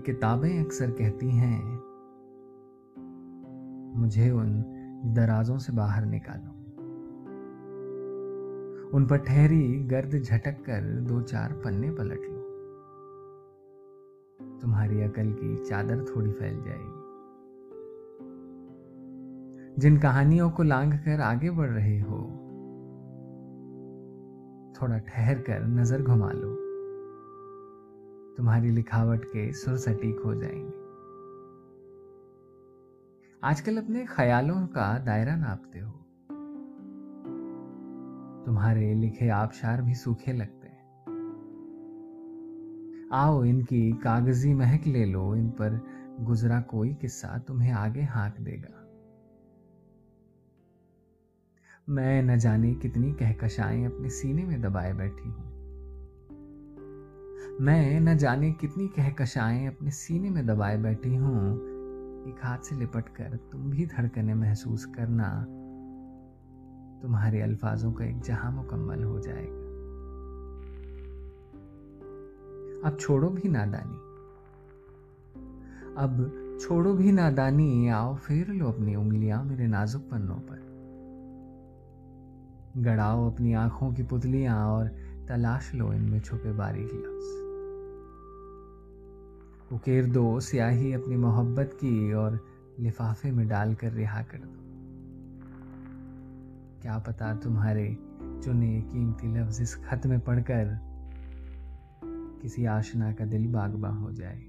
किताबें अक्सर कहती हैं, मुझे उन दराजों से बाहर निकालो। उन पर ठहरी गर्द झटक कर दो चार पन्ने पलट लो। तुम्हारी अकल की चादर थोड़ी फैल जाएगी। जिन कहानियों को लांग कर आगे बढ़ रहे हो, थोड़ा ठहर कर नज़र घुमा लो। तुम्हारी लिखावट के सुर सटीक हो जाएँगे। आजकल अपने ख्यालों का दायरा नापते हो। तुम्हारे लिखे आबशार भी सूखे लगते हैं। आओ, इनकी कागज़ी महक ले लो, इन पर गुजरा कोई किस्सा तुम्हें आगे हाँक देगा। मैं न जाने कितनी कहकशाएँ अपने सीने में दबाए बैठी हूँ। मैं न जाने कितनी कहकशाएँ अपने सीने में दबाए बैठी हूँ। एक हाथ से लिपट कर तुम भी धड़कने महसूस करना। तुम्हारे अल्फाजों का एक जहाँ मुकम्मल हो जाएगा। अब छोड़ो भी नादानी। अब छोड़ो भी नादानी, आओ फेर लो अपनी उंगलियाँ मेरे नाजुक पन्नों पर। गड़ाओ अपनी आँखों की पुतलियाँ और तलाश लो इनमें छुपे बारीक लफ्ज। उकेर दो, स्याही अपनी मोहब्बत की और लिफाफे में डालकर रिहा कर दो। क्या पता तुम्हारे चुने कीमती लफ्ज इस खत में पढ़कर किसी आशना का दिल बागबा हो जाए।